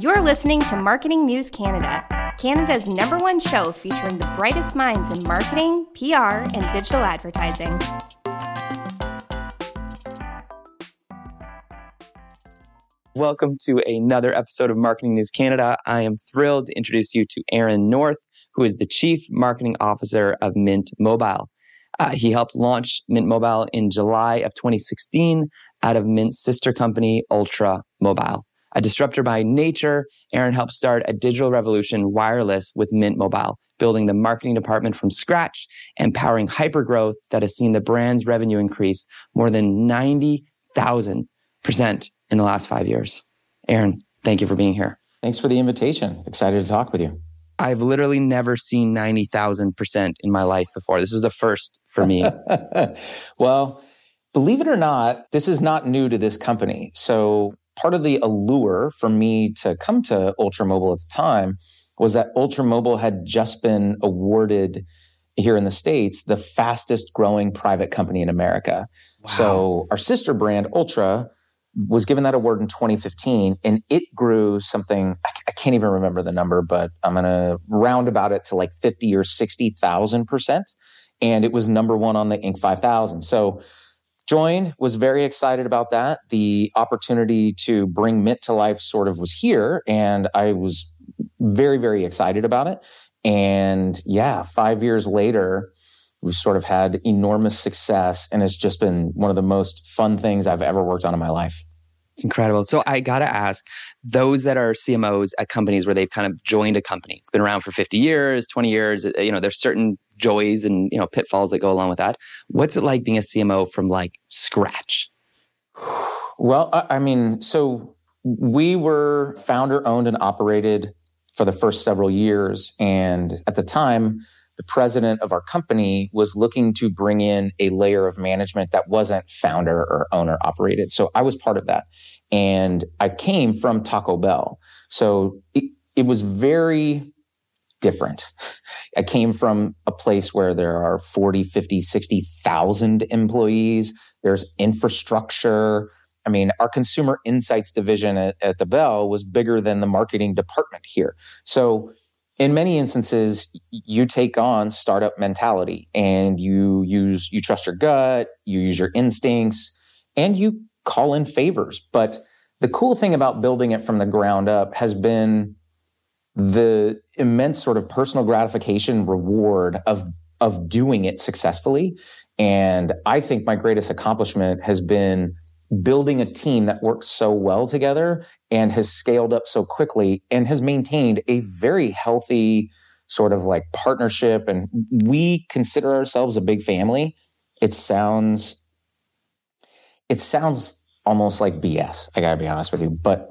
You're listening to Marketing News Canada, Canada's number one show featuring the brightest minds in marketing, PR, and digital advertising. Welcome to another episode of Marketing News Canada. I am thrilled to introduce you to Aaron North, who is the Chief Marketing Officer of Mint Mobile. Uh, he helped launch Mint Mobile in July of 2016 out of Mint's sister company, Ultra Mobile. A disruptor by nature, Aaron helped start a digital revolution wireless with Mint Mobile, building the marketing department from scratch and powering hypergrowth that has seen the brand's revenue increase more than 90,000% in the last five years. Aaron, thank you for being here. Thanks for the invitation. Excited to talk with you. I've literally never seen 90,000% in my life before. This is the first for me. well, believe it or not, this is not new to this company. So part of the allure for me to come to Ultra Mobile at the time was that Ultra Mobile had just been awarded here in the States the fastest growing private company in America. Wow. So our sister brand, Ultra, was given that award in 2015 and it grew something I can't even remember the number but i'm going to round about it to like 50 or 60,000 percent and it was number one on the inc 5000 so joined was very excited about that the opportunity to bring mint to life sort of was here and i was very very excited about it and yeah five years later we've sort of had enormous success and it's just been one of the most fun things i've ever worked on in my life it's incredible. So I got to ask those that are CMOs at companies where they've kind of joined a company. It's been around for 50 years, 20 years, you know, there's certain joys and, you know, pitfalls that go along with that. What's it like being a CMO from like scratch? Well, I mean, so we were founder owned and operated for the first several years. And at the time, the president of our company was looking to bring in a layer of management that wasn't founder or owner operated. So I was part of that. And I came from Taco Bell. So it, it was very different. I came from a place where there are 40, 50, 60,000 employees. There's infrastructure. I mean, our consumer insights division at, at, the Bell was bigger than the marketing department here. So in many instances, you take on startup mentality and you use, you trust your gut, you use your instincts, and you call in favors. But the cool thing about building it from the ground up has been the immense sort of personal gratification reward of, of doing it successfully. And I think my greatest accomplishment has been building a team that works so well together and has scaled up so quickly and has maintained a very healthy sort of like partnership. And we consider ourselves a big family. It sounds, it sounds almost like BS. I gotta be honest with you, but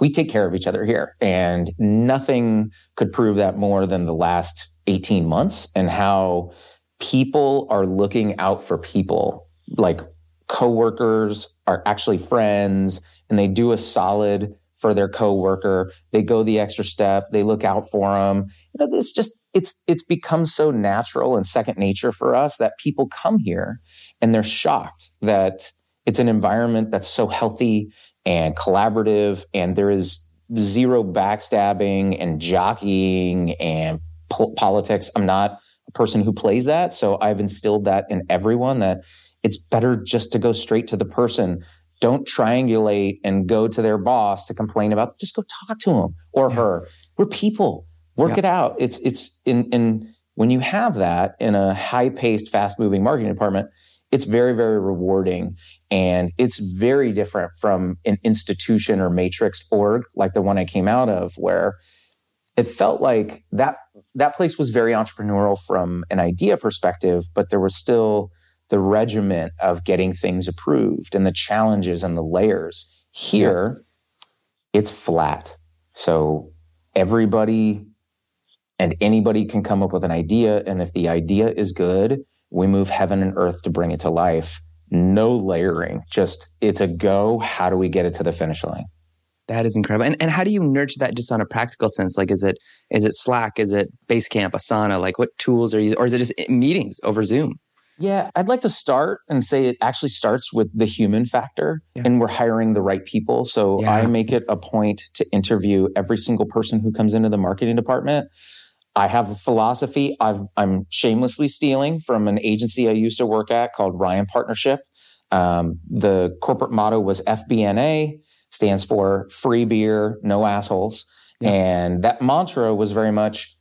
we take care of each other here and nothing could prove that more than the last 18 months and how people are looking out for people like coworkers are actually friends and they do a solid for their coworker. They go the extra step. They look out for them. You know, it's just it's it's become so natural and second nature for us that people come here and they're shocked that it's an environment that's so healthy and collaborative and there is zero backstabbing and jockeying and po- politics. I'm not a person who plays that, so I've instilled that in everyone that it's better just to go straight to the person. Don't triangulate and go to their boss to complain about. Just go talk to him or yeah. her. We're people. Work yeah. it out. It's it's in in when you have that in a high paced, fast moving marketing department, it's very very rewarding and it's very different from an institution or matrix org like the one I came out of where it felt like that that place was very entrepreneurial from an idea perspective, but there was still the regiment of getting things approved and the challenges and the layers. Here, it's flat. So everybody and anybody can come up with an idea. And if the idea is good, we move heaven and earth to bring it to life. No layering, just it's a go. How do we get it to the finish line? That is incredible. And, and how do you nurture that just on a practical sense? Like, is it is it Slack? Is it Basecamp, Asana? Like, what tools are you, or is it just meetings over Zoom? Yeah, I'd like to start and say it actually starts with the human factor Yeah. and we're hiring the right people. So Yeah. I make it a point to interview every single person who comes into the marketing department. I have a philosophy I've, I'm shamelessly stealing from an agency I used to work at called Ryan Partnership. Um, the corporate motto was FBNA, stands for free beer, no assholes. Yeah. And that mantra was very much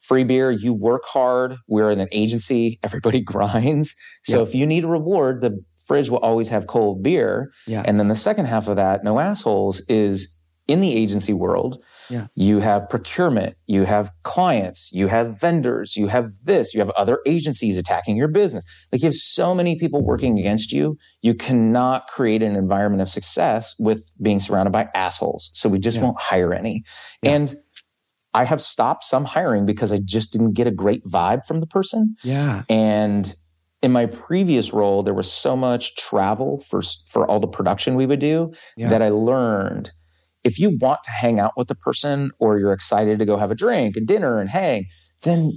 free beer, you work hard. We're in an agency, everybody grinds. So Yeah. if you need a reward, the fridge will always have cold beer. Yeah. And then the second half of that, no assholes, is in the agency world. Yeah. You have procurement, you have clients, you have vendors, you have this, you have other agencies attacking your business. Like you have so many people working against you. You cannot create an environment of success with being surrounded by assholes. So we just Yeah. won't hire any. Yeah. And I have stopped some hiring because I just didn't get a great vibe from the person. Yeah. And in my previous role, there was so much travel for for all the production we would do Yeah. that I learned if you want to hang out with the person or you're excited to go have a drink and dinner and hang, then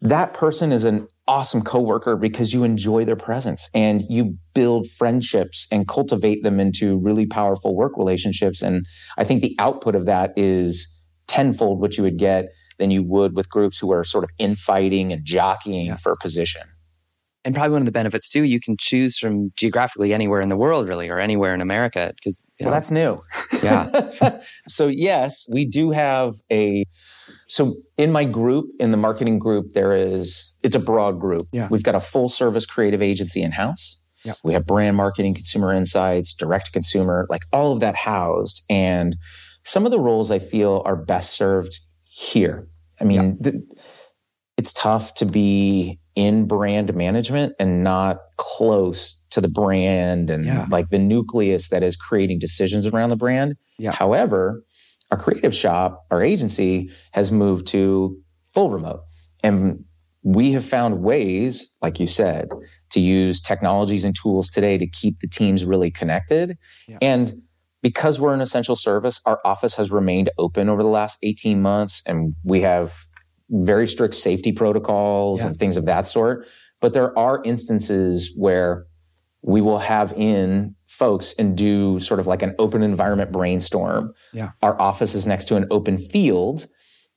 that person is an awesome coworker because you enjoy their presence and you build friendships and cultivate them into really powerful work relationships. And I think the output of that is tenfold what you would get than you would with groups who are sort of infighting and jockeying Yeah. for position. And probably one of the benefits too, you can choose from geographically anywhere in the world, really, or anywhere in America. Because Well, that's new. Yeah. so yes, we do have a. So in my group, in the marketing group, there is it's a broad group. Yeah. We've got a full service creative agency in house. Yeah. We have brand marketing, consumer insights, direct to consumer, like all of that housed. And some of the roles I feel are best served here. I mean, th- it's tough to be in brand management and not close to the brand and Yeah. like the nucleus that is creating decisions around the brand. Yeah. However, our creative shop, our agency has moved to full remote. And we have found ways, like you said, to use technologies and tools today to keep the teams really connected. Yeah. And because we're an essential service, our office has remained open over the last 18 months and we have very strict safety protocols Yeah. and things of that sort. But there are instances where we will have in folks and do sort of like an open environment brainstorm. Yeah. Our office is next to an open field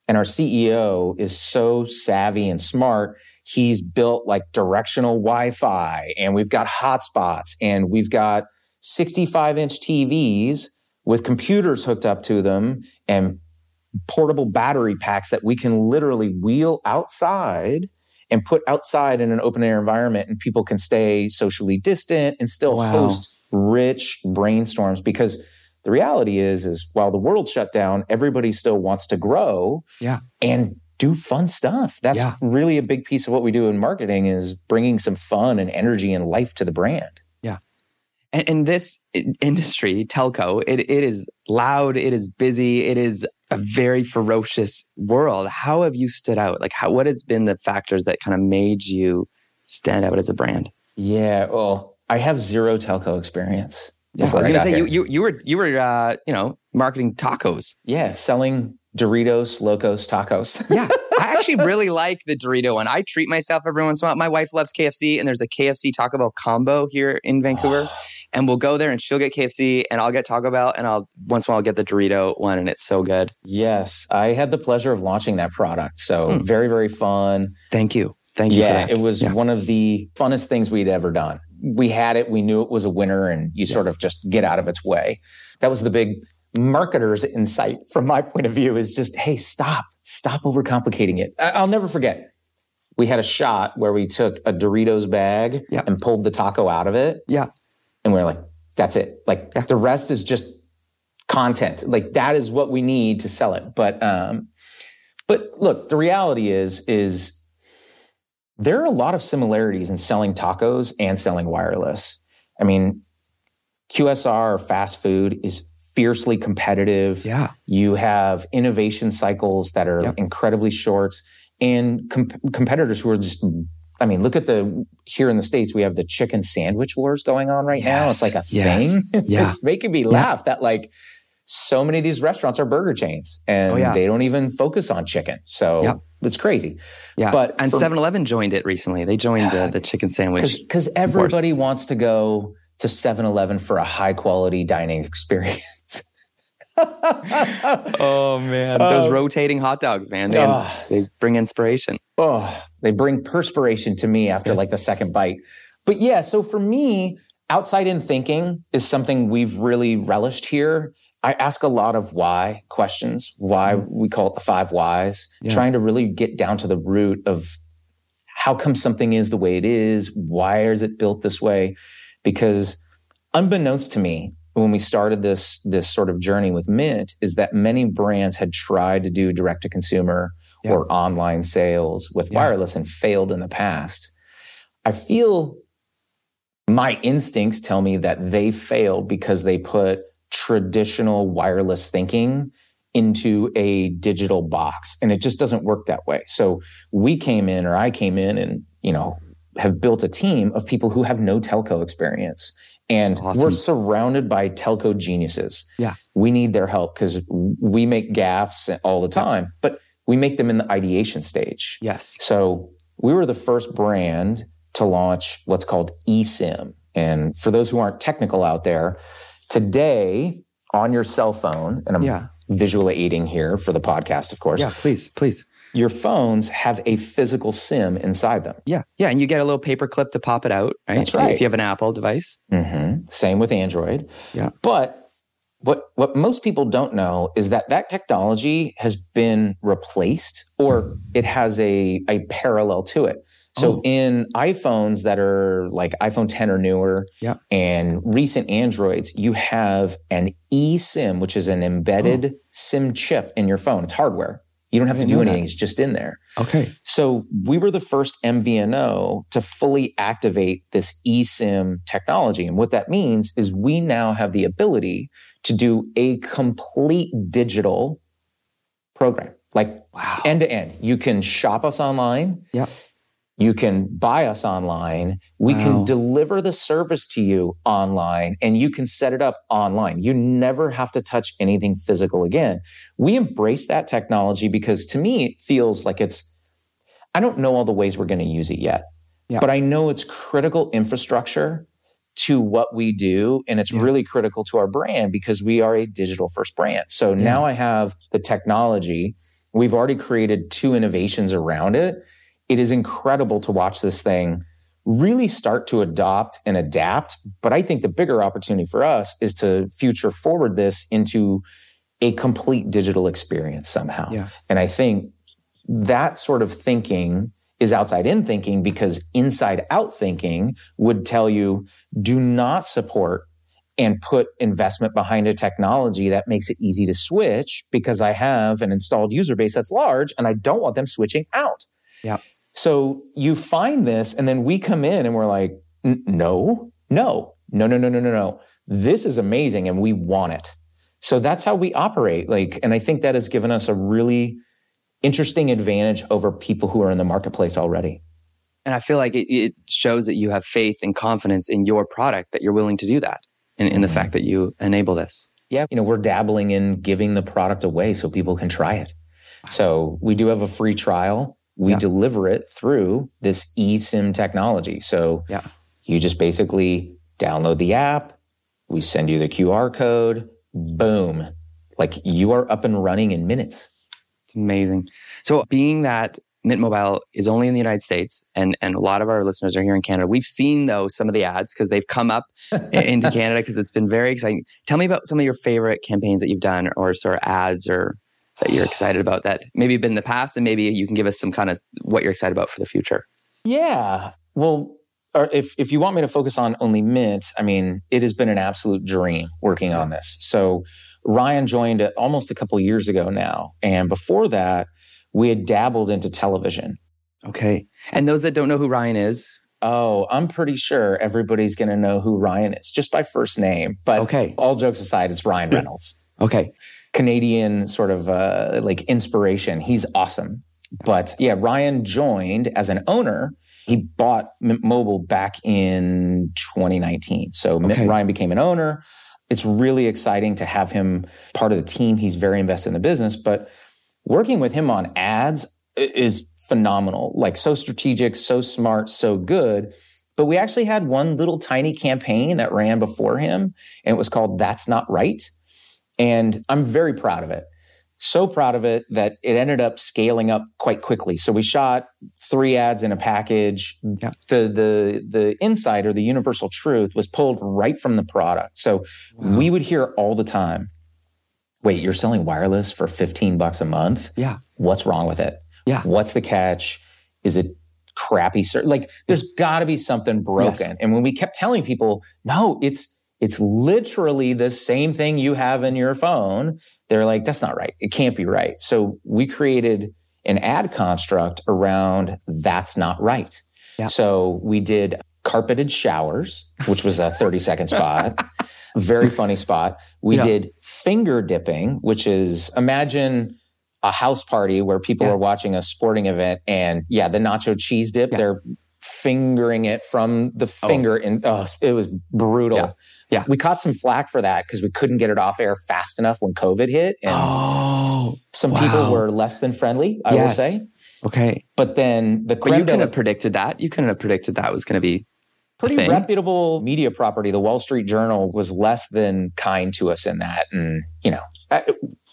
and our CEO is so savvy and smart. He's built like directional Wi-Fi and we've got hotspots and we've got 65 inch TVs with computers hooked up to them and portable battery packs that we can literally wheel outside and put outside in an open air environment and people can stay socially distant and still Wow. host rich brainstorms because the reality is is while the world shut down everybody still wants to grow Yeah. and do fun stuff that's Yeah. really a big piece of what we do in marketing is bringing some fun and energy and life to the brand and, and this industry, telco, it, it is loud, it is busy, it is a very ferocious world. How have you stood out? Like, how, what has been the factors that kind of made you stand out as a brand? yeah well i have zero telco experience Yeah, I was going to say you, you you were you were uh, you know marketing tacos. yeah selling doritos locos tacos Yeah, I actually really like the Dorito one. I treat myself every once in a while. My wife loves KFC, and there's a KFC Taco Bell combo here in Vancouver. and we'll go there, and she'll get KFC, and I'll get Taco Bell, and I'll once in a while I'll get the Dorito one, and it's so good. Yes, I had the pleasure of launching that product. So Hmm. very, very fun. Thank you, thank you. Yeah, for that. it was Yeah. one of the funnest things we'd ever done. We had it, we knew it was a winner, and you sort of just get out of its way. That was the big marketer's insight from my point of view is just, hey, stop, stop overcomplicating it. I- I'll never forget. We had a shot where we took a Doritos bag Yeah. and pulled the taco out of it. Yeah. And we are like, that's it. Like Yeah. the rest is just content. Like that is what we need to sell it. But um, but look, the reality is is there are a lot of similarities in selling tacos and selling wireless. I mean, QSR or fast food is fiercely competitive. yeah, You have innovation cycles that are Yep. incredibly short and com- competitors who are just I mean, look at the here in the states we have the chicken sandwich wars going on right now. It's like a Yes. thing. Yeah. it's making me laugh that like so many of these restaurants are burger chains and Oh, yeah. they don't even focus on chicken. So Yep. it's crazy. Yeah. But and for- 7 Eleven joined it recently. They joined the, the chicken sandwich. because everybody wants to go to 7-Eleven for a high quality dining experience. Oh, man. Those Uh, rotating hot dogs, man. They, Ah. they bring inspiration. oh, they bring perspiration to me after Yes. like the second bite. But yeah, so for me, outside in thinking is something we've really relished here. I ask a lot of why questions, why we call it the five whys, Yeah. trying to really get down to the root of how come something is the way it is, why is it built this way? Because unbeknownst to me, when we started this this sort of journey with Mint, is that many brands had tried to do direct to consumer Yeah. or online sales with Yeah. wireless and failed in the past. I feel my instincts tell me that they failed because they put traditional wireless thinking into a digital box and it just doesn't work that way. So we came in or I came in and, you know, have built a team of people who have no telco experience and Awesome. we're surrounded by telco geniuses. Yeah. We need their help because we make gaffes all the time, but we make them in the ideation stage. Yes. So we were the first brand to launch what's called eSIM. And for those who aren't technical out there, today on your cell phone, and I'm Yeah. visually aiding here for the podcast, of course, Yeah, please, please. Your phones have a physical SIM inside them. Yeah. Yeah. And you get a little paper clip to pop it out, right? That's right. If you have an Apple device. hmm Same with Android. Yeah. But what what most people don't know is that that technology has been replaced, or it has a a parallel to it. So Oh. in iPhones that are like iPhone 10 or newer, Yeah. and recent Androids, you have an eSIM, which is an embedded SIM chip in your phone. It's hardware. You don't have to do know that. anything; it's just in there. Okay. So we were the first MVNO to fully activate this eSIM technology. And what that means is we now have the ability to do a complete digital program, like Wow. end to end. You can shop us online. Yep. You can buy us online. We Wow. can deliver the service to you online and you can set it up online. You never have to touch anything physical again. We embrace that technology because to me, it feels like it's, I don't know all the ways we're going to use it yet, Yeah. but I know it's critical infrastructure to what we do. And it's Yeah. really critical to our brand because we are a digital first brand. So now I have the technology. We've already created two innovations around it. It is incredible to watch this thing really start to adopt and adapt. But I think the bigger opportunity for us is to future forward this into a complete digital experience somehow. Yeah. And I think that sort of thinking is outside in thinking because inside out thinking would tell you do not support and put investment behind a technology that makes it easy to switch because I have an installed user base that's large and I don't want them switching out. Yep. So you find this and then we come in and we're like, no, no, no, no, no, no, no, no. This is amazing and we want it. So that's how we operate. Like, and I think that has given us a really interesting advantage over people who are in the marketplace already. And I feel like it, it shows that you have faith and confidence in your product that you're willing to do that and in the Mhm. fact that you enable this. Yeah, you know, we're dabbling in giving the product away so people can try it. So we do have a free trial. We Yeah. deliver it through this eSIM technology. So Yeah. you just basically download the app, we send you the QR code, boom. Like you are up and running in minutes. It's amazing. So, being that Mint Mobile is only in the United States, and and a lot of our listeners are here in Canada, we've seen though some of the ads because they've come up into Canada because it's been very exciting. Tell me about some of your favorite campaigns that you've done, or sort of ads, or that you're excited about that maybe been in the past, and maybe you can give us some kind of what you're excited about for the future. Yeah. Well, or if if you want me to focus on only Mint, I mean, it has been an absolute dream working on this. So Ryan joined almost a couple years ago now, and before that, we had dabbled into television. Okay, and those that don't know who Ryan is, Oh, I'm pretty sure everybody's going to know who Ryan is just by first name. But Okay. all jokes aside, it's Ryan Reynolds. okay, Canadian sort of uh, like inspiration. He's awesome. But yeah, Ryan joined as an owner. He bought Mint Mobile back in 2019. So Okay. Ryan became an owner. It's really exciting to have him part of the team. He's very invested in the business. But working with him on ads, is phenomenal, like so strategic, so smart, so good. But we actually had one little tiny campaign that ran before him, and it was called That's Not Right. And I'm very proud of it. So proud of it that it ended up scaling up quite quickly. So we shot three ads in a package. Yeah. The the the insight or the universal truth was pulled right from the product. So wow. we would hear all the time, wait, you're selling wireless for 15 bucks a month? Yeah. What's wrong with it? Yeah. What's the catch? Is it crappy? Like there's got to be something broken. Yes. And when we kept telling people, no, it's it's literally the same thing you have in your phone. They're like, that's not right. It can't be right. So we created an ad construct around that's not right. Yeah. So we did carpeted showers, which was a 30 second spot. Very funny spot. We yeah. did finger dipping, which is imagine a house party where people yeah. are watching a sporting event and yeah, the nacho cheese dip, they're fingering it from the oh. finger oh. and oh, it was brutal. Yeah. We caught some flack for that because we couldn't get it off air fast enough when COVID hit. And oh, some wow. people were less than friendly, I yes. will say. Okay. But then the But you couldn't have predicted that. You couldn't have predicted that was going to be pretty reputable media property. The Wall Street Journal was less than kind to us in that. And, you know,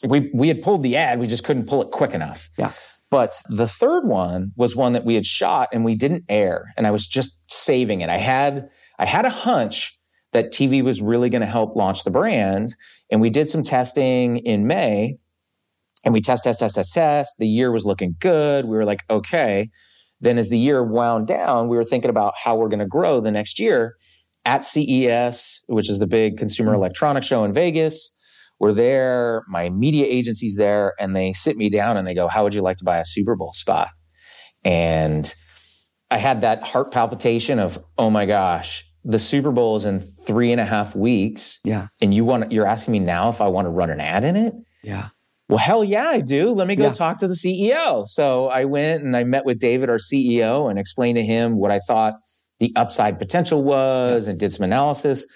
we, we had pulled the ad, we just couldn't pull it quick enough. Yeah. But the third one was one that we had shot and we didn't air. And I was just saving it. I had, I had a hunch that TV was really going to help launch the brand. And we did some testing in May and we test, test, test, test, test. The year was looking good. We were like, okay. Then as the year wound down, we were thinking about how we're going to grow the next year at CES, which is the big consumer mm-hmm. electronics show in Vegas. We're there, my media agency's there, and they sit me down and they go, How would you like to buy a Super Bowl spot? And I had that heart palpitation of, oh my gosh, the Super Bowl is in three and a half weeks. Yeah. And you want you're asking me now if I want to run an ad in it? Yeah. Well, hell yeah, I do. Let me go yeah. talk to the CEO. So I went and I met with David, our CEO, and explained to him what I thought the upside potential was yeah. and did some analysis.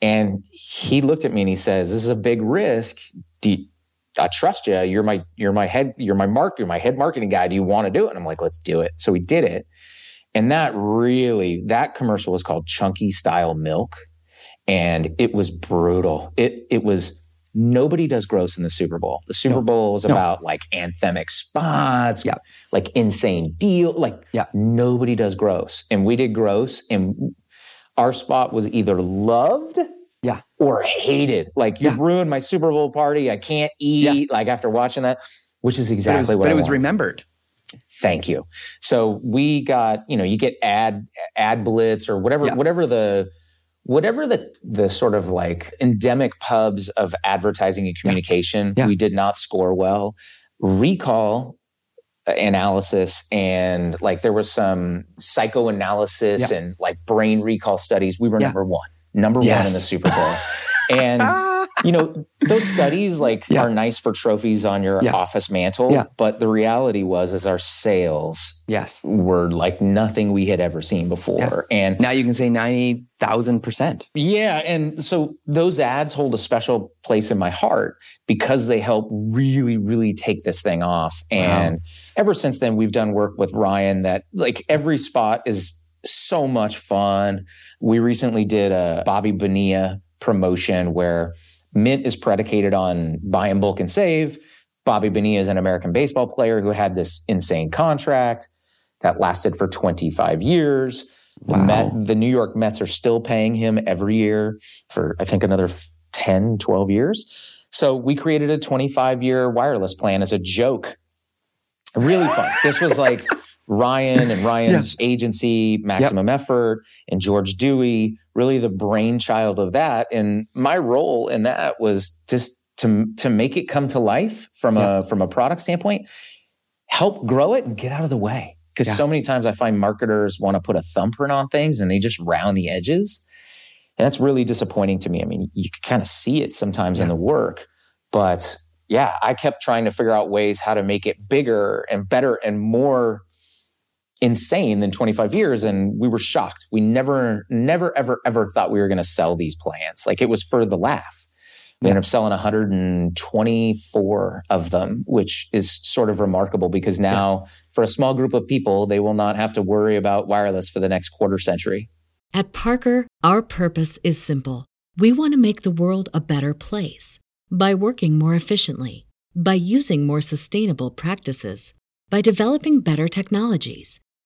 And he looked at me and he says, This is a big risk. You, I trust you. You're my you're my head, you're my mark, you're my head marketing guy. Do you want to do it? And I'm like, let's do it. So we did it. And that really, that commercial was called Chunky Style Milk. And it was brutal. It it was Nobody does gross in the Super Bowl. The Super no. Bowl is about like anthemic spots, yeah. like insane deal. Like yeah. nobody does gross. And we did gross and our spot was either loved yeah. or hated. Like you yeah. ruined my Super Bowl party. I can't eat yeah. like after watching that, which is exactly but what But I it was wanted. remembered. Thank you. So we got, you know, you get ad ad blitz or whatever, yeah. whatever the whatever the the sort of like endemic pubs of advertising and communication, yeah. Yeah. we did not score well. Recall uh, analysis and like there was some psychoanalysis and like brain recall studies. We were number one, number yes. one in the Super Bowl. and you know, those studies like yeah. are nice for trophies on your yeah. office mantle. Yeah. But the reality was is our sales yes. were like nothing we had ever seen before. And now you can say 90,000%. Yeah. And so those ads hold a special place in my heart because they help really, really take this thing off. And wow. ever since then, we've done work with Ryan that like every spot is so much fun. We recently did a Bobby Bonilla promotion where Mint is predicated on buy and bulk and save. Bobby Bonilla is an American baseball player who had this insane contract that lasted for 25 years. Wow. The, Met, the New York Mets are still paying him every year for, I think, another 10, 12 years. So we created a 25 year wireless plan as a joke. Really fun. this was like Ryan and Ryan's yeah. agency, Maximum yep. Effort, and George Dewey, really the brainchild of that. And my role in that was just to to make it come to life from yep. a from a product standpoint, help grow it and get out of the way. Because yeah. so many times I find marketers want to put a thumbprint on things and they just round the edges. And that's really disappointing to me. I mean, you can kind of see it sometimes yeah. in the work, but yeah, I kept trying to figure out ways how to make it bigger and better and more insane than 25 years and we were shocked we never never ever ever thought we were going to sell these plants like it was for the laugh We ended up selling 124 of them, which is sort of remarkable because now, yeah. for a small group of people, they will not have to worry about wireless for the next quarter century. At Parker, our purpose is simple. We want to make the world a better place by working more efficiently, by using more sustainable practices, by developing better technologies.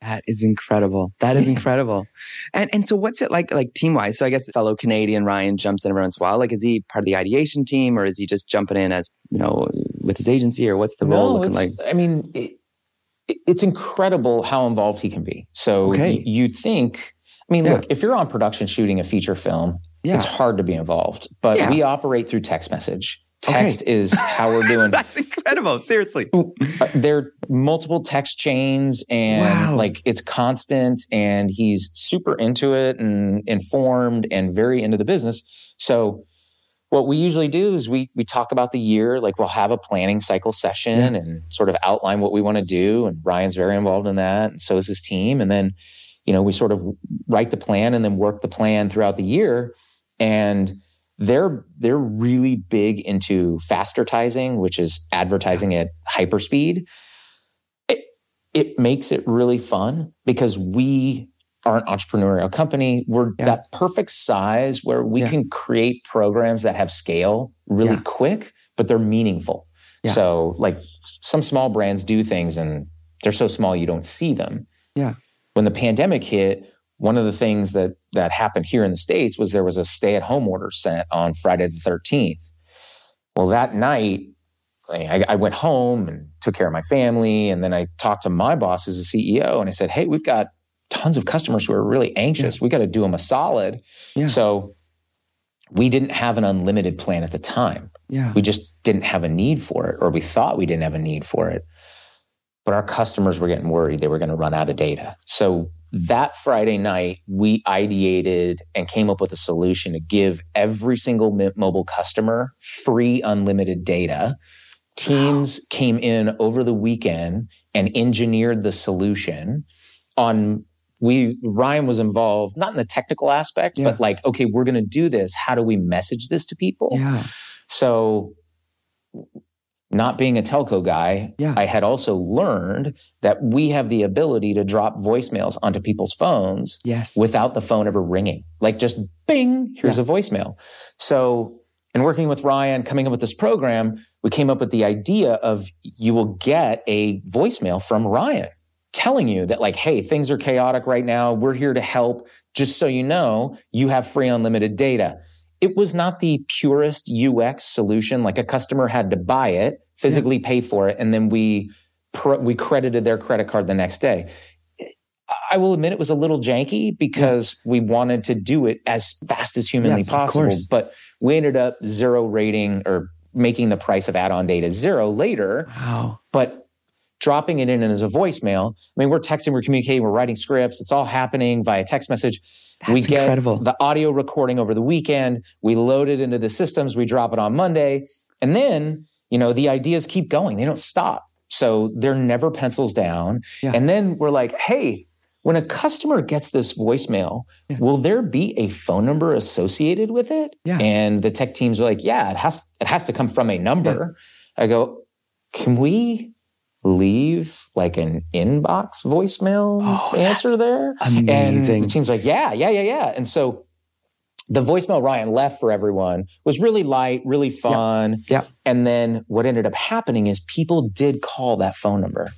That is incredible. That is incredible. and and so what's it like like team wise? So I guess fellow Canadian Ryan jumps in every once in a while. Like is he part of the ideation team or is he just jumping in as, you know, with his agency or what's the role looking like? I mean, it, it's incredible how involved he can be. So okay. you'd think, I mean, yeah. look, if you're on production shooting a feature film, yeah. it's hard to be involved, but yeah. we operate through text message. Text okay. is how we're doing. That's incredible. Seriously. Uh, there are multiple text chains and wow. like it's constant and he's super into it and informed and very into the business. So what we usually do is we we talk about the year, like we'll have a planning cycle session yeah. and sort of outline what we want to do. And Ryan's very involved in that, and so is his team. And then, you know, we sort of write the plan and then work the plan throughout the year. And they're they're really big into fastvertising, which is advertising at hyperspeed. It, it makes it really fun because we are an entrepreneurial company. We're yeah. that perfect size where we yeah. can create programs that have scale really yeah. quick, but they're meaningful. So, like some small brands do things and they're so small you don't see them. Yeah. When the pandemic hit, one of the things that that happened here in the states was there was a stay at home order sent on Friday the 13th. Well, that night I, I, went home and took care of my family, and then I talked to my boss who's a CEO, and I said, "Hey, we've got tons of customers who are really anxious. Yeah. We got to do them a solid." Yeah. So we didn't have an unlimited plan at the time. Yeah. We just didn't have a need for it, or we thought we didn't have a need for it. But our customers were getting worried they were going to run out of data. So that Friday night, we ideated and came up with a solution to give every single mobile customer free unlimited data. Teams came in over the weekend and engineered the solution on we Ryan was involved not in the technical aspect yeah. but like okay we're going to do this how do we message this to people yeah so not being a telco guy, yeah. I had also learned that we have the ability to drop voicemails onto people's phones yes. without the phone ever ringing. Like just bing, here's yeah. a voicemail. So, in working with Ryan, coming up with this program, we came up with the idea of you will get a voicemail from Ryan telling you that, like, hey, things are chaotic right now. We're here to help. Just so you know, you have free unlimited data it was not the purest UX solution. Like a customer had to buy it, physically yeah. pay for it, and then we we credited their credit card the next day. I will admit it was a little janky because yeah. we wanted to do it as fast as humanly yes, possible, but we ended up zero rating or making the price of add-on data zero later. Wow. But dropping it in as a voicemail. I mean, we're texting, we're communicating, we're writing scripts. It's all happening via text message. We get incredible. the audio recording over the weekend. We load it into the systems. We drop it on Monday. And then, you know, the ideas keep going. They don't stop. So they're never pencils down. Yeah. And then we're like, hey, when a customer gets this voicemail, Yeah. will there be a phone number associated with it? Yeah. And the tech teams are like, yeah, it has it has to come from a number. I go, can we leave like an inbox voicemail Oh, answer there? Amazing. And the team's like, yeah, yeah, yeah, yeah. And so the voicemail Ryan left for everyone was really light, really fun. Yeah. And then what ended up happening is people did call that phone number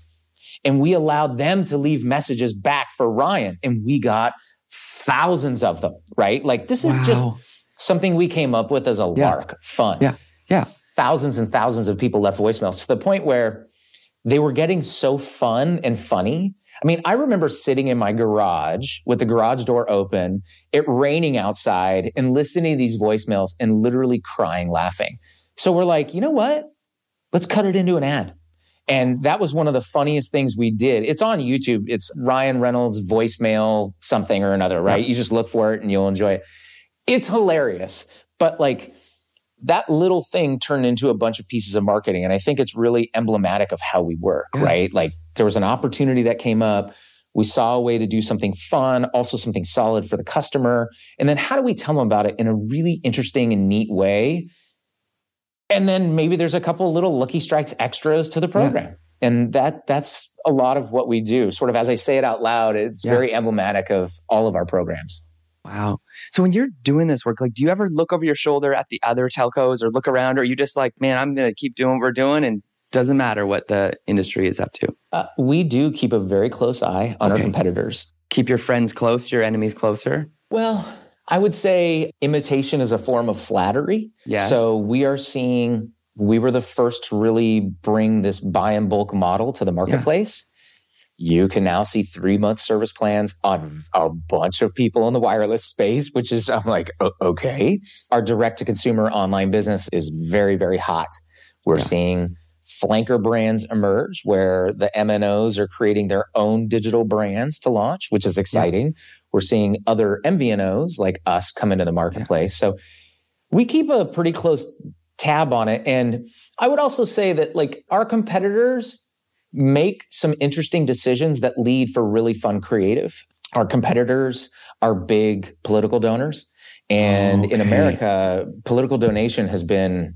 and we allowed them to leave messages back for Ryan and we got thousands of them, right? Like this is just something we came up with as a Yeah. lark, fun. Yeah. Yeah. Thousands and thousands of people left voicemails to the point where they were getting so fun and funny. I mean, I remember sitting in my garage with the garage door open, it raining outside, and listening to these voicemails and literally crying, laughing. So we're like, you know what? Let's cut it into an ad. And that was one of the funniest things we did. It's on YouTube. It's Ryan Reynolds voicemail something or another, right? You just look for it and you'll enjoy it. It's hilarious. But like that little thing turned into a bunch of pieces of marketing. And I think it's really emblematic of how we work, Yeah. right? Like there was an opportunity that came up. We saw a way to do something fun, also something solid for the customer. And then how do we tell them about it in a really interesting and neat way? And then maybe there's a couple little lucky strikes extras to the program. And that that's a lot of what we do. Sort of as I say it out loud, it's Yeah. very emblematic of all of our programs. Wow. So when you're doing this work, like, do you ever look over your shoulder at the other telcos or look around, or are you just like, man, I'm going to keep doing what we're doing and doesn't matter what the industry is up to? Uh, we do keep a very close eye on Okay. our competitors. Keep your friends close, your enemies closer. Well, I would say imitation is a form of flattery. Yes. So we are seeing, we were the first to really bring this buy and bulk model to the marketplace. You can now see three month service plans on a bunch of people in the wireless space, which is, I'm like, okay. Our direct to consumer online business is very, very hot. We're Yeah. seeing flanker brands emerge where the MNOs are creating their own digital brands to launch, which is exciting. We're seeing other MVNOs like us come into the marketplace. So we keep a pretty close tab on it. And I would also say that like our competitors make some interesting decisions that lead for really fun creative. Our competitors are big political donors. And in America, political donation has been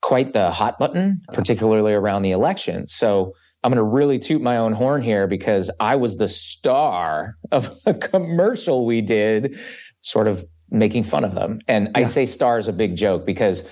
quite the hot button, particularly around the election. So I'm going to really toot my own horn here because I was the star of a commercial we did, sort of making fun of them. And I say star is a big joke because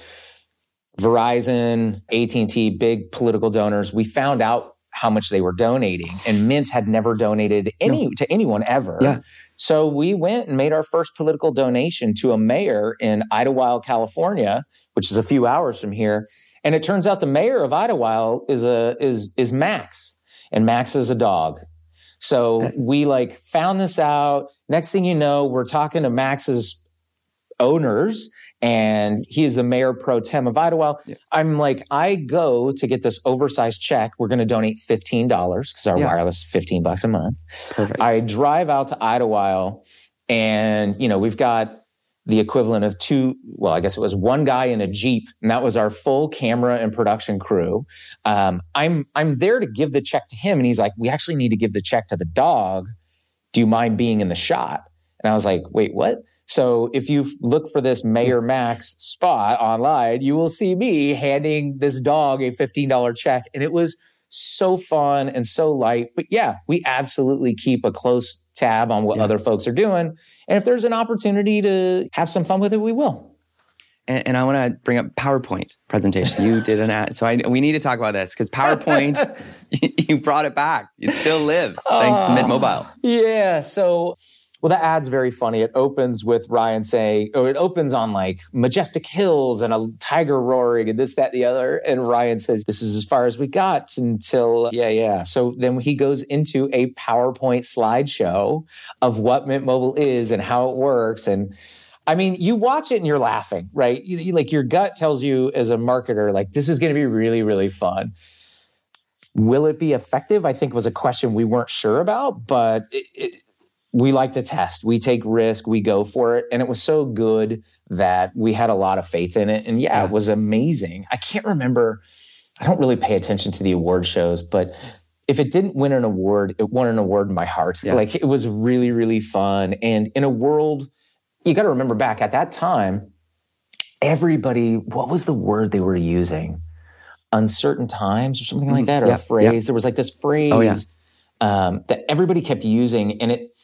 Verizon, AT&T, big political donors, we found out how much they were donating and Mint had never donated any to anyone ever. Yeah. So we went and made our first political donation to a mayor in Idyllwild, California, which is a few hours from here. And it turns out the mayor of Idyllwild is a is is Max, and Max is a dog. So uh, we like found this out. Next thing you know, we're talking to Max's owners, and he is the mayor pro tem of Idyllwild. Yeah. I'm like, I go to get this oversized check. We're going to donate fifteen dollars because our Yeah. wireless fifteen bucks a month. Perfect. I drive out to Idyllwild and, you know, we've got the equivalent of two, well, I guess it was one guy in a Jeep and that was our full camera and production crew. Um, I'm, I'm there to give the check to him. And he's like, we actually need to give the check to the dog. Do you mind being in the shot? And I was like, wait, what? So if you look for this Mayor Max spot online, you will see me handing this dog a $15 check. And it was so fun and so light. But yeah, we absolutely keep a close tab on what Yeah. other folks are doing. And if there's an opportunity to have some fun with it, we will. And, and I want to bring up PowerPoint presentation. You did an ad, so I, we need to talk about this because PowerPoint, you, brought it back. It still lives thanks to Mint Mobile. Yeah. So, well, the ad's very funny. It opens with Ryan saying, or it opens on like majestic hills and a tiger roaring and this, that, the other. And Ryan says, this is as far as we got until, yeah, yeah. So then he goes into a PowerPoint slideshow of what Mint Mobile is and how it works. And I mean, you watch it and you're laughing, right? You, you- like your gut tells you as a marketer, like this is going to be really, really fun. Will it be effective? I think was a question we weren't sure about, but it, it, we like to test. We take risk, we go for it. And it was so good that we had a lot of faith in it. And yeah, yeah. it was amazing. I can't remember, I don't really pay attention to the award shows, but if it didn't win an award, it won an award in my heart. Yeah. Like it was really, really fun. And in a world, you got to remember back at that time, everybody, what was the word they were using? Uncertain times or something like mm, that, or a phrase. There was like this phrase oh, yeah. um, that everybody kept using. And it,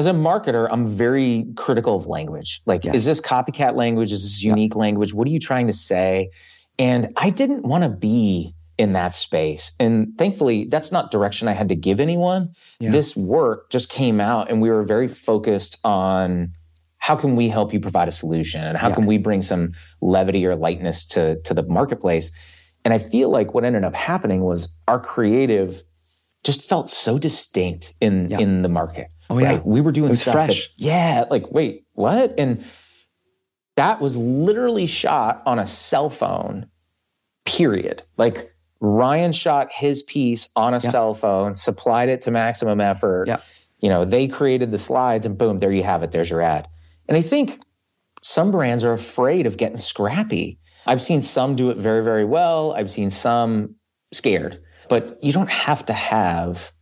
as a marketer, I'm very critical of language. Like, yes. is this copycat language? Is this unique language? What are you trying to say? And I didn't want to be in that space. And thankfully, that's not direction I had to give anyone. Yeah. This work just came out and we were very focused on how can we help you provide a solution and how yeah. can we bring some levity or lightness to, to the marketplace. And I feel like what ended up happening was our creative just felt so distinct in, yeah. in the market. Oh, right? yeah. We were doing stuff fresh. That, yeah, like, wait, what? And that was literally shot on a cell phone, period. Like Ryan shot his piece on a yeah. cell phone, supplied it to maximum effort. Yeah. You know, they created the slides and boom, there you have it. There's your ad. And I think some brands are afraid of getting scrappy. I've seen some do it very, very well. I've seen some scared, but you don't have to have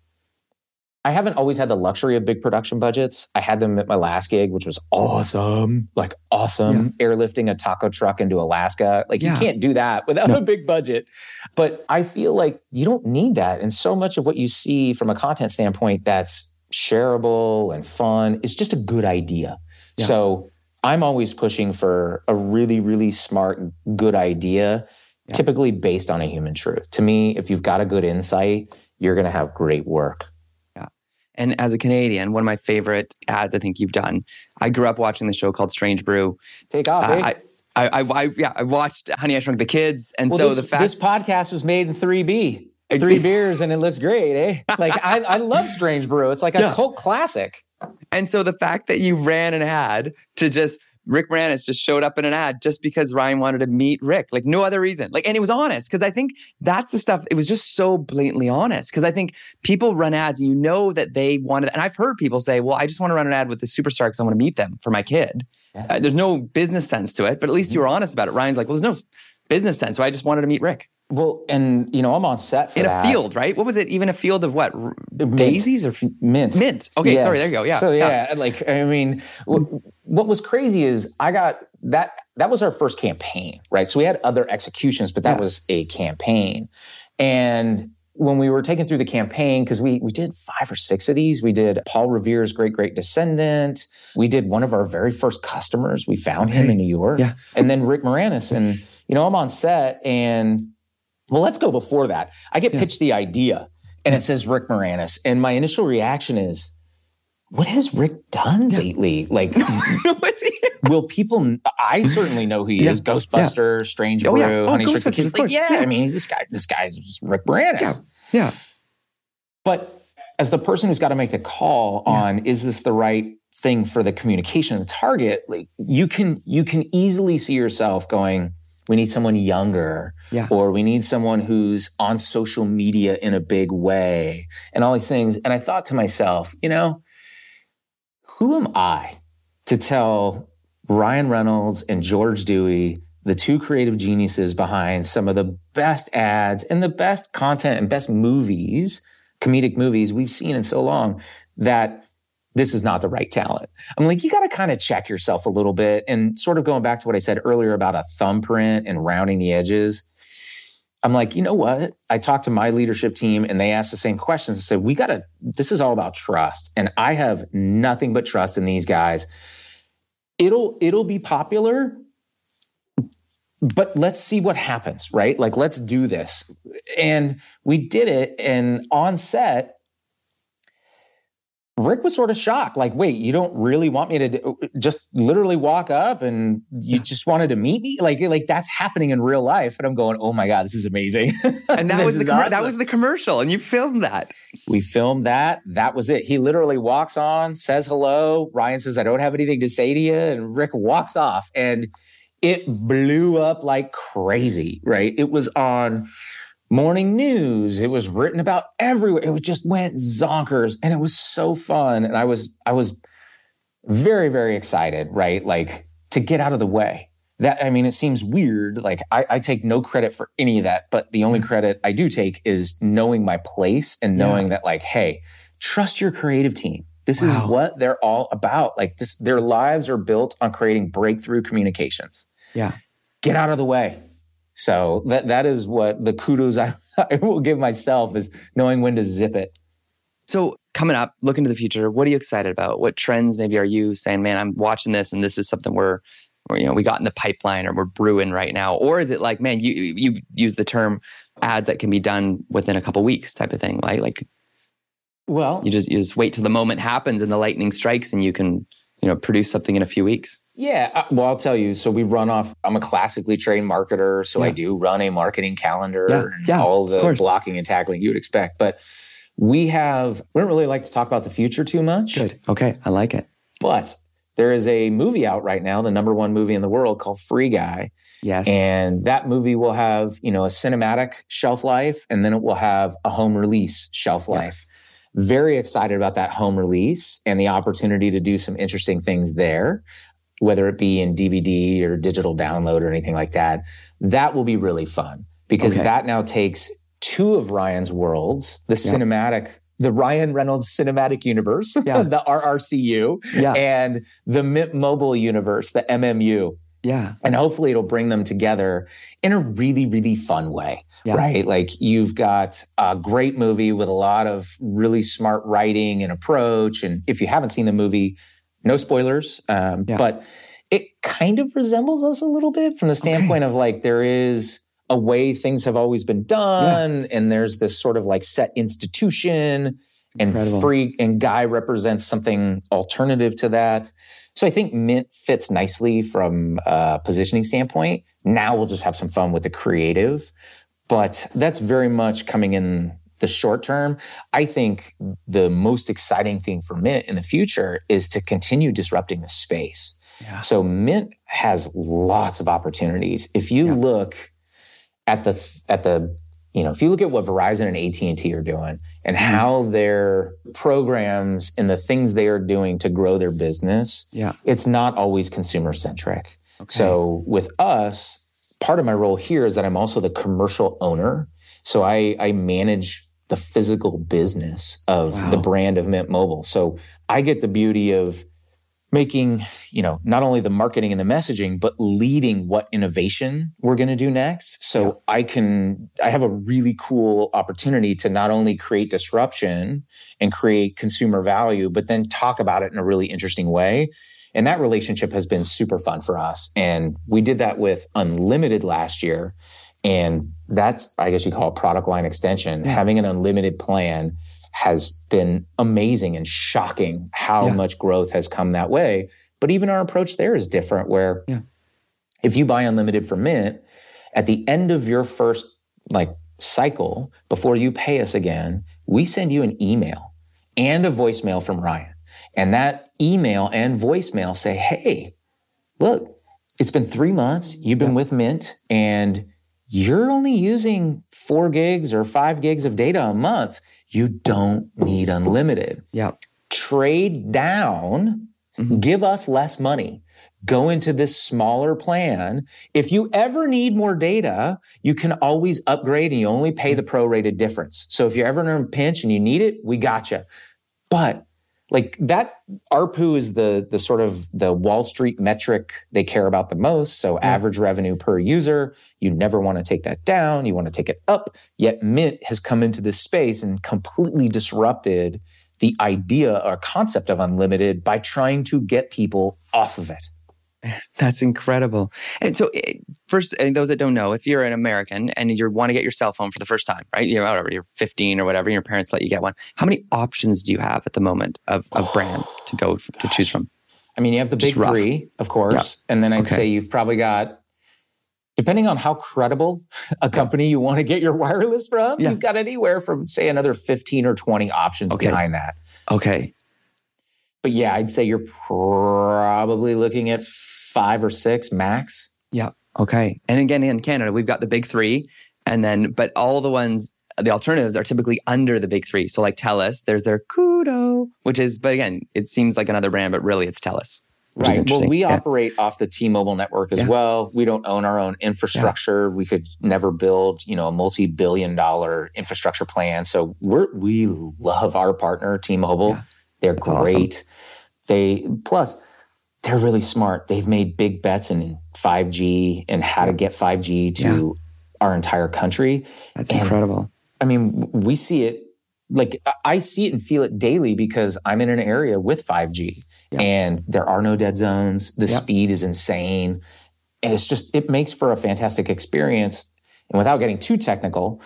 I haven't always had the luxury of big production budgets. I had them at my last gig, which was awesome, like awesome. Yeah. Airlifting a taco truck into Alaska. Like yeah. you can't do that without no. a big budget. But I feel like you don't need that. And so much of what you see from a content standpoint that's shareable and fun is just a good idea. Yeah. So I'm always pushing for a really, really smart, good idea, typically based on a human truth. To me, if you've got a good insight, you're going to have great work. Yeah. And as a Canadian, one of my favorite ads I think you've done. I grew up watching the show called Strange Brew. Take off, uh, eh? I, I, I, yeah, I watched Honey I Shrunk the Kids, and well, so this, the fact this podcast was made in 3B, three beers, and it looks great, eh? Like I, I love Strange Brew. It's like a yeah. cult classic. And so the fact that you ran an ad to just Rick Moranis just showed up in an ad just because Ryan wanted to meet Rick, like no other reason. Like, and it was honest because I think that's the stuff. It was just so blatantly honest because I think people run ads and you know that they wanted. And I've heard people say, "Well, I just want to run an ad with the superstar because I want to meet them for my kid." Yeah. Uh, there's no business sense to it, but at least you were mm-hmm. honest about it. Ryan's like, "Well, there's no business sense, so I just wanted to meet Rick." Well, and you know, I'm on set in that. a field, right? What was it? Even a field of what? Daisies or mint? Mint. Okay, yes. sorry. There you go. Yeah. So yeah, yeah. like I mean, what was crazy is I got that. That was our first campaign, right? So we had other executions, but that yeah. was a campaign. And when we were taking through the campaign, because we we did five or six of these, we did Paul Revere's Great Great Descendant. We did one of our very first customers. We found okay. him in New York. Yeah. And then Rick Moranis, and you know, I'm on set and well, let's go before that. I get yeah. pitched the idea and it says Rick Moranis. And my initial reaction is, what has Rick done yeah. lately? Like, will people? I certainly know who he yeah. is. Ghostbuster, Strange oh, Brew, yeah. oh, Honey Shrunk Kids. Like, yeah, I mean, this guy, this guy's Rick Moranis. Yeah. yeah. But as the person who's got to make the call on, is this the right thing for the communication of the target? Like, you can you can easily see yourself going we need someone younger yeah. or we need someone who's on social media in a big way and all these things and i thought to myself you know who am i to tell ryan reynolds and george dewey the two creative geniuses behind some of the best ads and the best content and best movies comedic movies we've seen in so long that this is not the right talent. I'm like, you got to kind of check yourself a little bit and sort of going back to what I said earlier about a thumbprint and rounding the edges. I'm like, you know what? I talked to my leadership team and they asked the same questions. and said, we got to, this is all about trust. And I have nothing but trust in these guys. It'll, it'll be popular, but let's see what happens, right? Like, let's do this. And we did it. And on set, Rick was sort of shocked. Like, wait, you don't really want me to do, just literally walk up and you just wanted to meet me? Like, like that's happening in real life. And I'm going, oh my God, this is amazing. And that was the com- awesome. that was the commercial. And you filmed that. We filmed that. That was it. He literally walks on, says hello. Ryan says, I don't have anything to say to you. And Rick walks off. And it blew up like crazy, right? It was on morning news. It was written about everywhere. It just went zonkers and it was so fun. And I was, I was very, very excited, right? Like to get out of the way. That, I mean, it seems weird. Like I, I take no credit for any of that, but the only mm. credit I do take is knowing my place and knowing yeah. that like, hey, trust your creative team. This wow. is what they're all about. Like this, their lives are built on creating breakthrough communications. Yeah. Get out of the way. So that that is what the kudos I, I will give myself is knowing when to zip it. So coming up, looking to the future, what are you excited about? What trends maybe are you saying, man, I'm watching this and this is something we're or you know we got in the pipeline or we're brewing right now or is it like man you you use the term ads that can be done within a couple weeks type of thing right like well you just you just wait till the moment happens and the lightning strikes and you can you know produce something in a few weeks yeah uh, well i'll tell you so we run off i'm a classically trained marketer so yeah. i do run a marketing calendar yeah. and yeah, all the blocking and tackling you would expect but we have we don't really like to talk about the future too much good okay i like it but there is a movie out right now, the number one movie in the world called Free Guy. Yes. And that movie will have, you know, a cinematic shelf life and then it will have a home release shelf life. Very excited about that home release and the opportunity to do some interesting things there, whether it be in DVD or digital download or anything like that. That will be really fun because okay. that now takes two of Ryan's worlds, the yeah. cinematic the Ryan Reynolds Cinematic Universe, yeah. the RRCU, yeah. and the Mint Mobile Universe, the MMU. Yeah. And hopefully it'll bring them together in a really, really fun way. Yeah. Right. Like you've got a great movie with a lot of really smart writing and approach. And if you haven't seen the movie, no spoilers. Um, yeah. But it kind of resembles us a little bit from the standpoint okay. of like there is a way things have always been done. Yeah. And there's this sort of like set institution Incredible. and free and Guy represents something alternative to that. So I think Mint fits nicely from a positioning standpoint. Now we'll just have some fun with the creative, but that's very much coming in the short term. I think the most exciting thing for Mint in the future is to continue disrupting the space. Yeah. So Mint has lots of opportunities. If you yeah. look at the at the you know if you look at what Verizon and AT&T are doing and mm-hmm. how their programs and the things they are doing to grow their business yeah it's not always consumer centric okay. so with us part of my role here is that I'm also the commercial owner so I I manage the physical business of wow. the brand of Mint Mobile so I get the beauty of making, you know, not only the marketing and the messaging, but leading what innovation we're going to do next. So yeah. I can, I have a really cool opportunity to not only create disruption and create consumer value, but then talk about it in a really interesting way. And that relationship has been super fun for us. And we did that with Unlimited last year. And that's, I guess you call it product line extension, yeah. having an unlimited plan has been amazing and shocking how yeah. much growth has come that way. But even our approach there is different where yeah. if you buy unlimited for Mint, at the end of your first like cycle, before you pay us again, we send you an email and a voicemail from Ryan. And that email and voicemail say, hey, look, it's been three months. You've been yeah. with Mint and you're only using four gigs or five gigs of data a month. You don't need unlimited. Yeah. Trade down, mm-hmm. give us less money. Go into this smaller plan. If you ever need more data, you can always upgrade and you only pay the prorated difference. So if you're ever in a pinch and you need it, we got you. But like that ARPU is the the sort of the Wall Street metric they care about the most. So average revenue per user, you never want to take that down. You want to take it up. Yet Mint has come into this space and completely disrupted the idea or concept of unlimited by trying to get people off of it. That's incredible. And so, eh, first, and those that don't know, if you're an American and you want to get your cell phone for the first time, right? You know, whatever, you're 15 or whatever, your parents let you get one. How many options do you have at the moment of, of brands to go to choose from? I mean, you have the big three, of course, yeah. and then I'd okay. say you've probably got, depending on how credible a company you want to get your wireless from, yeah. you've got anywhere from say another 15 or 20 options okay. behind that. Okay. But yeah, I'd say you're probably looking at five or six max. Yeah. Okay. And again, in Canada, we've got the big three. And then, but all the ones, the alternatives are typically under the big three. So like TELUS, there's their Koodo, which is, but again, it seems like another brand, but really it's TELUS. Right. Well, we yeah. operate off the T-Mobile network as yeah. well. We don't own our own infrastructure. Yeah. We could never build, you know, a multi-billion dollar infrastructure plan. So we're we love our partner, T-Mobile. They're That's great. Awesome. They plus they're really smart. They've made big bets in 5G and how to get 5G to our entire country. That's and, incredible. I mean, we see it like I see it and feel it daily because I'm in an area with 5G yeah. and there are no dead zones. The yeah. speed is insane. And it's just, it makes for a fantastic experience. And without getting too technical,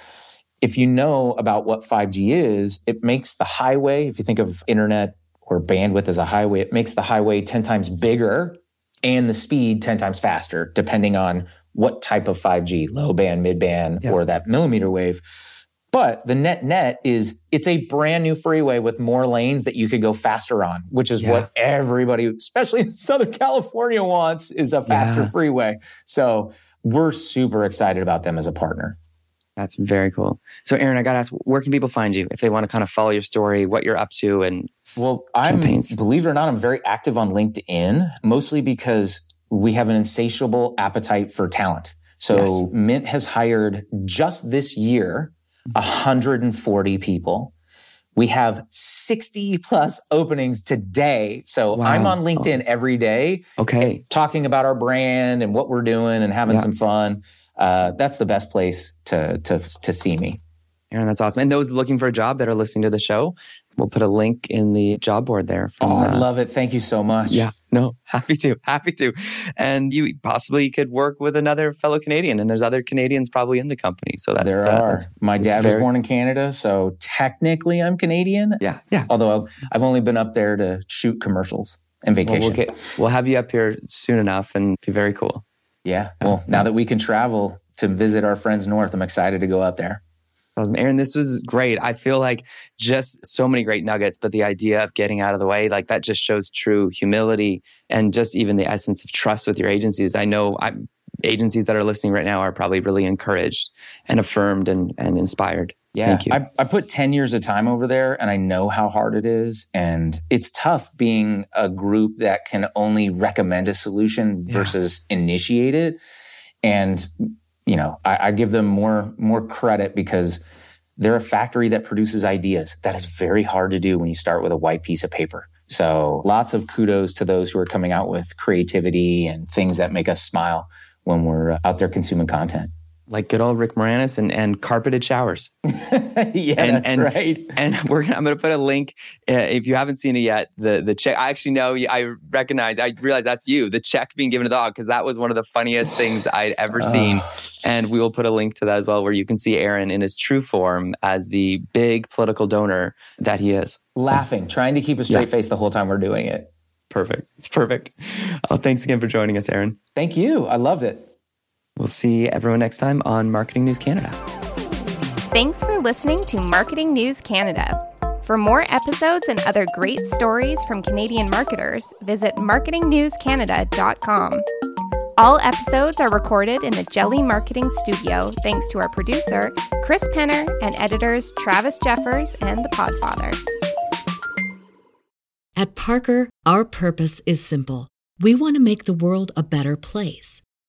if you know about what 5G is, it makes the highway, if you think of internet or bandwidth as a highway, it makes the highway 10 times bigger and the speed 10 times faster, depending on what type of 5G, low band, mid band, yeah. or that millimeter wave. But the net net is it's a brand new freeway with more lanes that you could go faster on, which is yeah. what everybody, especially in Southern California, wants is a faster yeah. freeway. So we're super excited about them as a partner. That's very cool. So, Aaron, I got to ask, where can people find you if they want to kind of follow your story, what you're up to, and well, I'm campaigns? believe it or not, I'm very active on LinkedIn, mostly because we have an insatiable appetite for talent. So, yes. Mint has hired just this year mm-hmm. 140 people. We have 60 plus openings today. So wow. I'm on LinkedIn every day. Okay. Eh, talking about our brand and what we're doing and having yeah. some fun. Uh, that's the best place to, to, to see me. Aaron, that's awesome. And those looking for a job that are listening to the show, we'll put a link in the job board there. From, oh, I uh, love it. Thank you so much. Yeah, no, happy to, happy to. And you possibly could work with another fellow Canadian, and there's other Canadians probably in the company. So that's there uh, are. That's, My dad very... was born in Canada, so technically I'm Canadian. Yeah, yeah. Although I've only been up there to shoot commercials and vacation. Well, we'll, get, we'll have you up here soon enough, and be very cool. Yeah. Well, now that we can travel to visit our friends north, I'm excited to go out there. Awesome. Aaron, this was great. I feel like just so many great nuggets, but the idea of getting out of the way, like that just shows true humility and just even the essence of trust with your agencies. I know I'm, agencies that are listening right now are probably really encouraged and affirmed and, and inspired. Yeah. Thank you. I, I put 10 years of time over there and I know how hard it is. And it's tough being a group that can only recommend a solution versus yeah. initiate it. And you know, I, I give them more more credit because they're a factory that produces ideas. That is very hard to do when you start with a white piece of paper. So lots of kudos to those who are coming out with creativity and things that make us smile when we're out there consuming content like good old Rick Moranis and, and carpeted showers. yeah, and, that's and, right. And we're gonna, I'm going to put a link uh, if you haven't seen it yet. The the check. I actually know. I recognize. I realize that's you. The check being given to the dog because that was one of the funniest things I'd ever seen. And we will put a link to that as well, where you can see Aaron in his true form as the big political donor that he is. Laughing, trying to keep a straight yeah. face the whole time we're doing it. Perfect. It's perfect. Oh, thanks again for joining us, Aaron. Thank you. I loved it. We'll see everyone next time on Marketing News Canada. Thanks for listening to Marketing News Canada. For more episodes and other great stories from Canadian marketers, visit marketingnewscanada.com. All episodes are recorded in the Jelly Marketing Studio thanks to our producer, Chris Penner, and editors Travis Jeffers and The Podfather. At Parker, our purpose is simple. We want to make the world a better place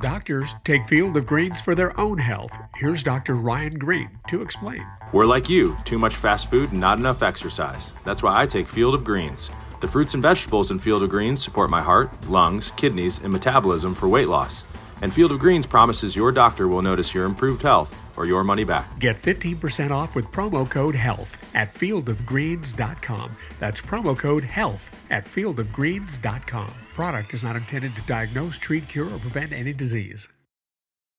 Doctors take Field of Greens for their own health. Here's Dr. Ryan Green to explain. We're like you too much fast food and not enough exercise. That's why I take Field of Greens. The fruits and vegetables in Field of Greens support my heart, lungs, kidneys, and metabolism for weight loss. And Field of Greens promises your doctor will notice your improved health or your money back. Get 15% off with promo code HEALTH at fieldofgreens.com. That's promo code HEALTH at fieldofgreens.com. Product is not intended to diagnose, treat, cure, or prevent any disease.